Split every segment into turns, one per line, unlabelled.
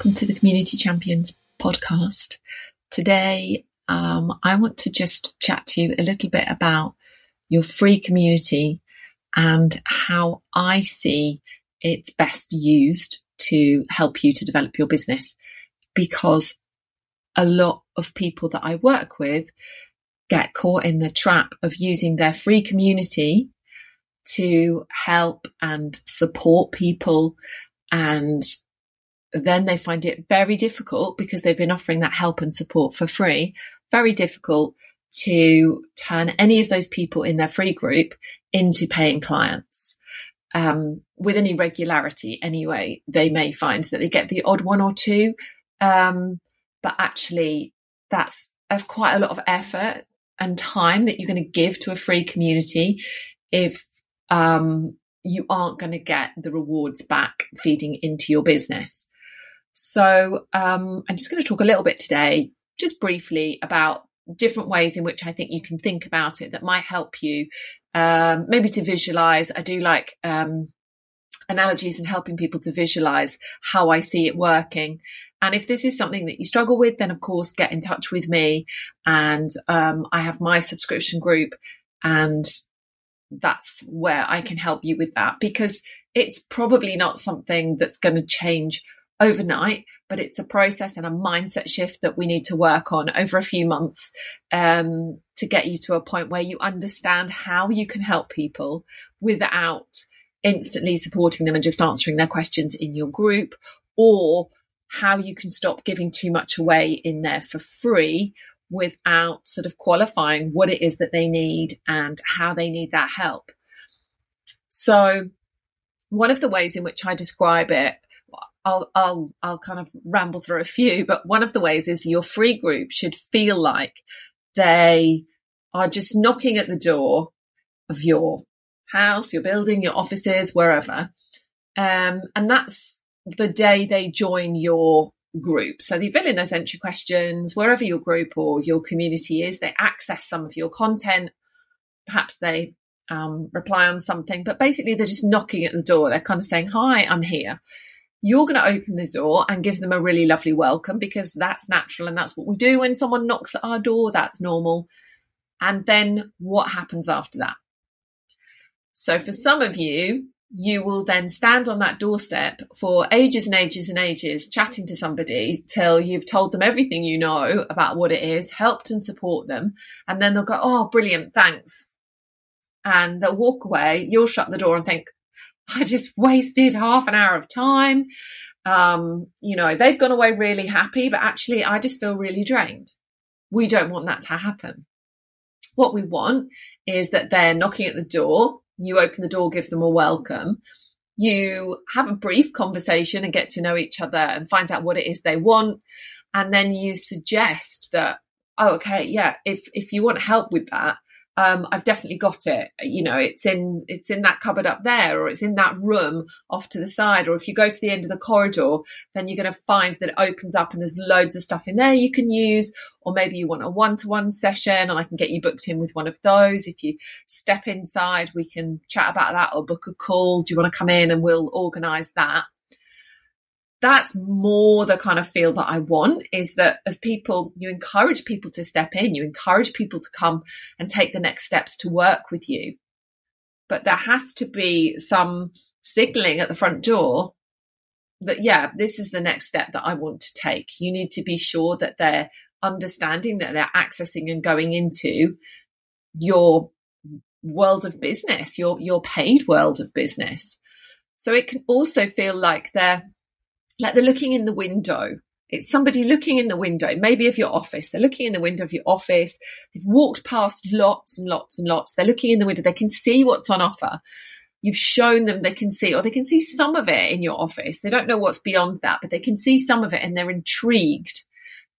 welcome to the Community Champions podcast. Today, um, I want to just chat to you a little bit about your free community and how I see it's best used to help you to develop your business. Because a lot of people that I work with get caught in the trap of using their free community to help and support people and then they find it very difficult because they've been offering that help and support for free, very difficult to turn any of those people in their free group into paying clients. Um, with any regularity, anyway, they may find that they get the odd one or two, um, but actually, that's that's quite a lot of effort and time that you're going to give to a free community if um, you aren't going to get the rewards back feeding into your business. So um, I'm just going to talk a little bit today, just briefly, about different ways in which I think you can think about it that might help you, um, maybe to visualize. I do like um, analogies and helping people to visualize how I see it working. And if this is something that you struggle with, then of course get in touch with me. And um, I have my subscription group, and that's where I can help you with that because it's probably not something that's going to change overnight, but it's a process and a mindset shift that we need to work on over a few months um, to get you to a point where you understand how you can help people without instantly supporting them and just answering their questions in your group, or how you can stop giving too much away in there for free without sort of qualifying what it is that they need and how they need that help. So, one of the ways in which I describe it I'll I'll I'll kind of ramble through a few, but one of the ways is your free group should feel like they are just knocking at the door of your house, your building, your offices, wherever. Um, and that's the day they join your group. So they fill in those entry questions, wherever your group or your community is, they access some of your content. Perhaps they um, reply on something, but basically they're just knocking at the door. They're kind of saying, Hi, I'm here you're going to open the door and give them a really lovely welcome because that's natural and that's what we do when someone knocks at our door. That's normal. And then what happens after that? So for some of you, you will then stand on that doorstep for ages and ages and ages, chatting to somebody till you've told them everything you know about what it is, helped and support them. And then they'll go, Oh, brilliant. Thanks. And they'll walk away. You'll shut the door and think, I just wasted half an hour of time. Um, you know, they've gone away really happy, but actually, I just feel really drained. We don't want that to happen. What we want is that they're knocking at the door. You open the door, give them a welcome. You have a brief conversation and get to know each other and find out what it is they want. And then you suggest that, oh, okay, yeah, if, if you want help with that, um, I've definitely got it. You know, it's in it's in that cupboard up there, or it's in that room off to the side. Or if you go to the end of the corridor, then you're going to find that it opens up and there's loads of stuff in there you can use. Or maybe you want a one to one session, and I can get you booked in with one of those. If you step inside, we can chat about that or book a call. Do you want to come in and we'll organise that? That's more the kind of feel that I want is that as people, you encourage people to step in, you encourage people to come and take the next steps to work with you. But there has to be some signaling at the front door that, yeah, this is the next step that I want to take. You need to be sure that they're understanding that they're accessing and going into your world of business, your, your paid world of business. So it can also feel like they're like they're looking in the window. It's somebody looking in the window, maybe of your office. They're looking in the window of your office. They've walked past lots and lots and lots. They're looking in the window. They can see what's on offer. You've shown them they can see, or they can see some of it in your office. They don't know what's beyond that, but they can see some of it and they're intrigued.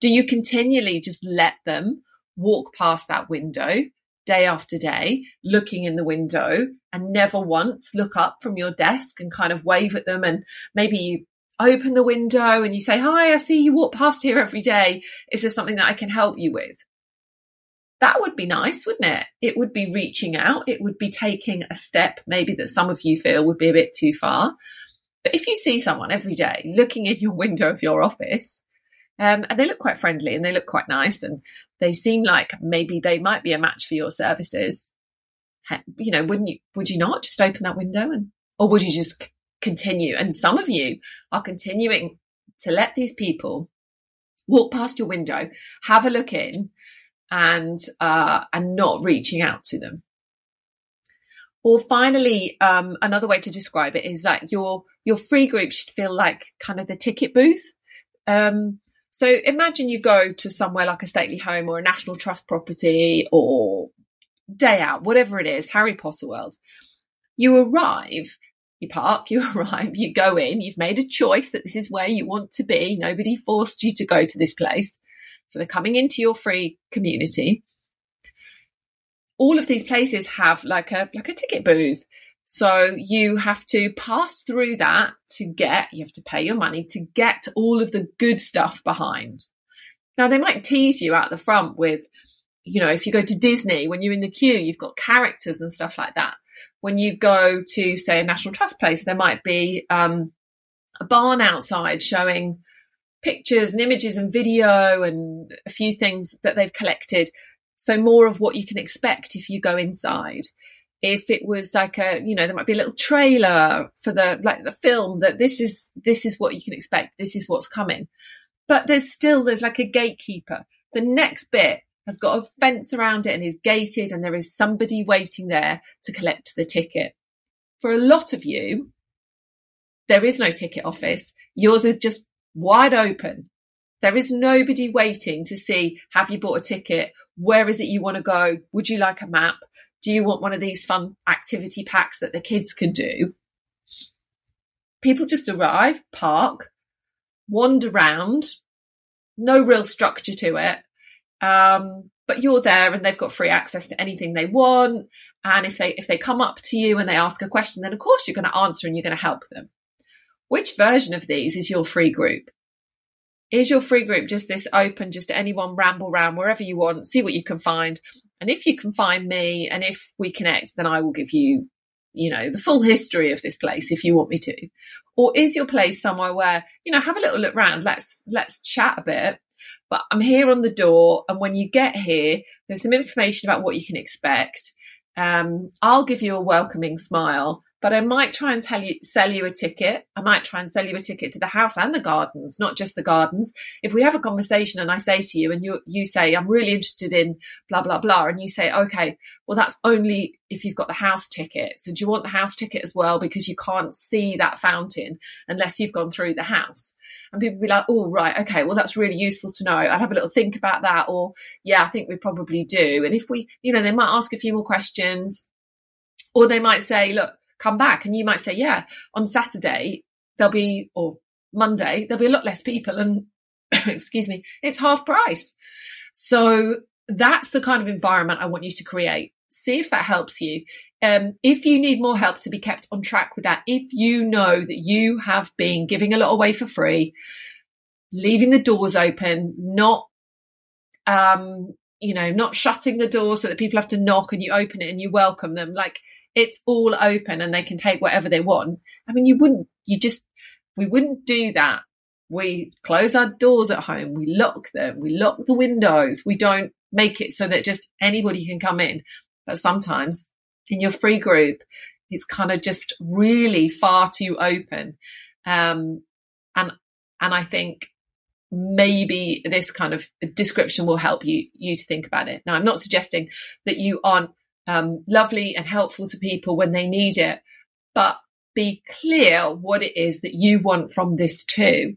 Do you continually just let them walk past that window day after day, looking in the window and never once look up from your desk and kind of wave at them? And maybe you open the window and you say, Hi, I see you walk past here every day. Is there something that I can help you with? That would be nice, wouldn't it? It would be reaching out. It would be taking a step, maybe that some of you feel would be a bit too far. But if you see someone every day looking in your window of your office, um, and they look quite friendly and they look quite nice and they seem like maybe they might be a match for your services, you know, wouldn't you, would you not just open that window and, or would you just continue? And some of you are continuing to let these people walk past your window, have a look in and, uh, and not reaching out to them. Or finally, um, another way to describe it is that your your free group should feel like kind of the ticket booth. Um, so imagine you go to somewhere like a stately home or a national trust property or day out, whatever it is, Harry Potter world. You arrive, you park, you arrive, you go in, you've made a choice that this is where you want to be. Nobody forced you to go to this place. So they're coming into your free community all of these places have like a like a ticket booth. So you have to pass through that to get, you have to pay your money to get all of the good stuff behind. Now they might tease you out the front with, you know, if you go to Disney, when you're in the queue, you've got characters and stuff like that. When you go to, say, a National Trust place, there might be um, a barn outside showing pictures and images and video and a few things that they've collected so more of what you can expect if you go inside. If it was like a, you know, there might be a little trailer for the like the film that this is this is what you can expect. This is what's coming. But there's still there's like a gatekeeper. The next bit has got a fence around it and is gated and there is somebody waiting there to collect the ticket. For a lot of you, there is no ticket office. Yours is just wide open. There is nobody waiting to see, have you bought a ticket? Where is it you want to go? Would you like a map? Do you want one of these fun activity packs that the kids can do? People just arrive, park, wander around, no real structure to it. Um, but you're there and they've got free access to anything they want. And if they if they come up to you and they ask a question, then of course you're going to answer and you're going to help them. Which version of these is your free group? is your free group just this open, just anyone ramble around wherever you want, see what you can find. And if you can find me and if we connect, then I will give you, you know, the full history of this place if you want me to. Or is your place somewhere where, you know, have a little look around, let's let's chat a bit. But I'm here on the door, and when you get here, there's some information about what you can expect. Um, I'll give you a welcoming smile but I might try and tell you, sell you a ticket. I might try and sell you a ticket to the house and the gardens, not just the gardens. If we have a conversation and I say to you and you, you say, I'm really interested in blah, blah, blah. And you say, okay, well, that's only if you've got the house ticket. So do you want the house ticket as well? Because you can't see that fountain unless you've gone through the house. And people be like, oh, right, okay, well, that's really useful to know. I'll have a little think about that. Or, yeah, I think we probably do. And if we, you know, they might ask a few more questions or they might say, look, come back and you might say, yeah, on Saturday there'll be, or Monday, there'll be a lot less people and excuse me, it's half price. So that's the kind of environment I want you to create. See if that helps you. Um, if you need more help to be kept on track with that, if you know that you have been giving a lot away for free, leaving the doors open, not, um, you know, not shutting the door so that people have to knock and you open it and you welcome them. Like it's all open and they can take whatever they want. I mean, you wouldn't, you just, we wouldn't do that. We close our doors at home. We lock them. We lock the windows. We don't make it so that just anybody can come in. But sometimes in your free group, it's kind of just really far too open. Um, and, and I think maybe this kind of description will help you, you to think about it. Now, I'm not suggesting that you aren't um, lovely and helpful to people when they need it, but be clear what it is that you want from this too.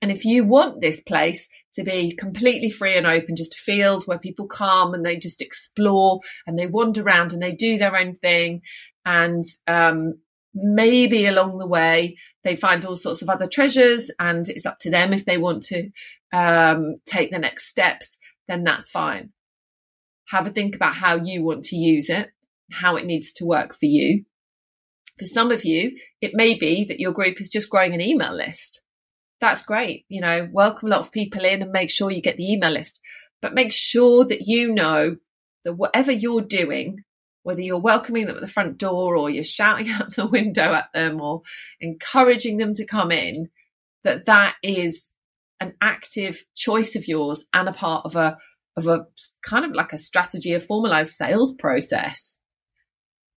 And if you want this place to be completely free and open, just a field where people come and they just explore and they wander around and they do their own thing, and um, maybe along the way they find all sorts of other treasures, and it's up to them if they want to um, take the next steps, then that's fine have a think about how you want to use it, how it needs to work for you. For some of you, it may be that your group is just growing an email list. That's great. You know, welcome a lot of people in and make sure you get the email list, but make sure that you know that whatever you're doing, whether you're welcoming them at the front door or you're shouting out the window at them or encouraging them to come in, that that is an active choice of yours and a part of a of a kind of like a strategy, a formalized sales process.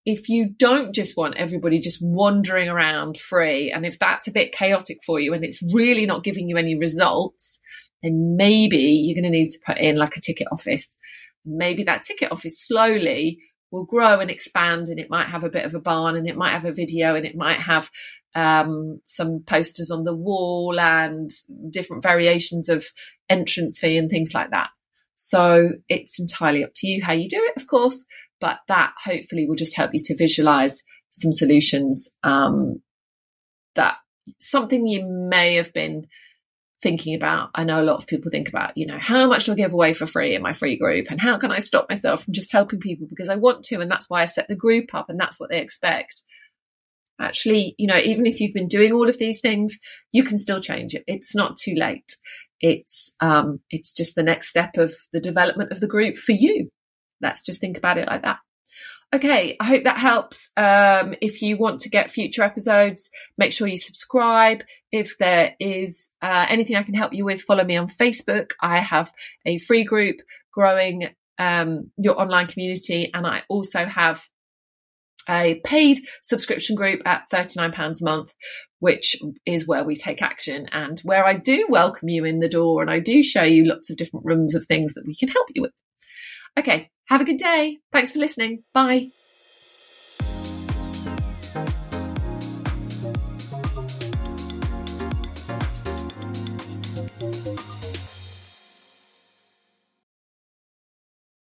If you don't just want everybody just wandering around free, and if that's a bit chaotic for you and it's really not giving you any results, then maybe you're going to need to put in like a ticket office. Maybe that ticket office slowly will grow and expand and it might have a bit of a barn and it might have a video and it might have um, some posters on the wall and different variations of entrance fee and things like that. So it's entirely up to you how you do it, of course, but that hopefully will just help you to visualize some solutions um, that something you may have been thinking about. I know a lot of people think about, you know, how much do I give away for free in my free group and how can I stop myself from just helping people because I want to and that's why I set the group up and that's what they expect. Actually, you know, even if you've been doing all of these things, you can still change it. It's not too late. It's um it's just the next step of the development of the group for you. Let's just think about it like that. Okay, I hope that helps. Um, if you want to get future episodes, make sure you subscribe. If there is uh, anything I can help you with, follow me on Facebook. I have a free group growing um, your online community, and I also have a paid subscription group at £39 a month, which is where we take action and where I do welcome you in the door and I do show you lots of different rooms of things that we can help you with. Okay, have a good day. Thanks for listening. Bye.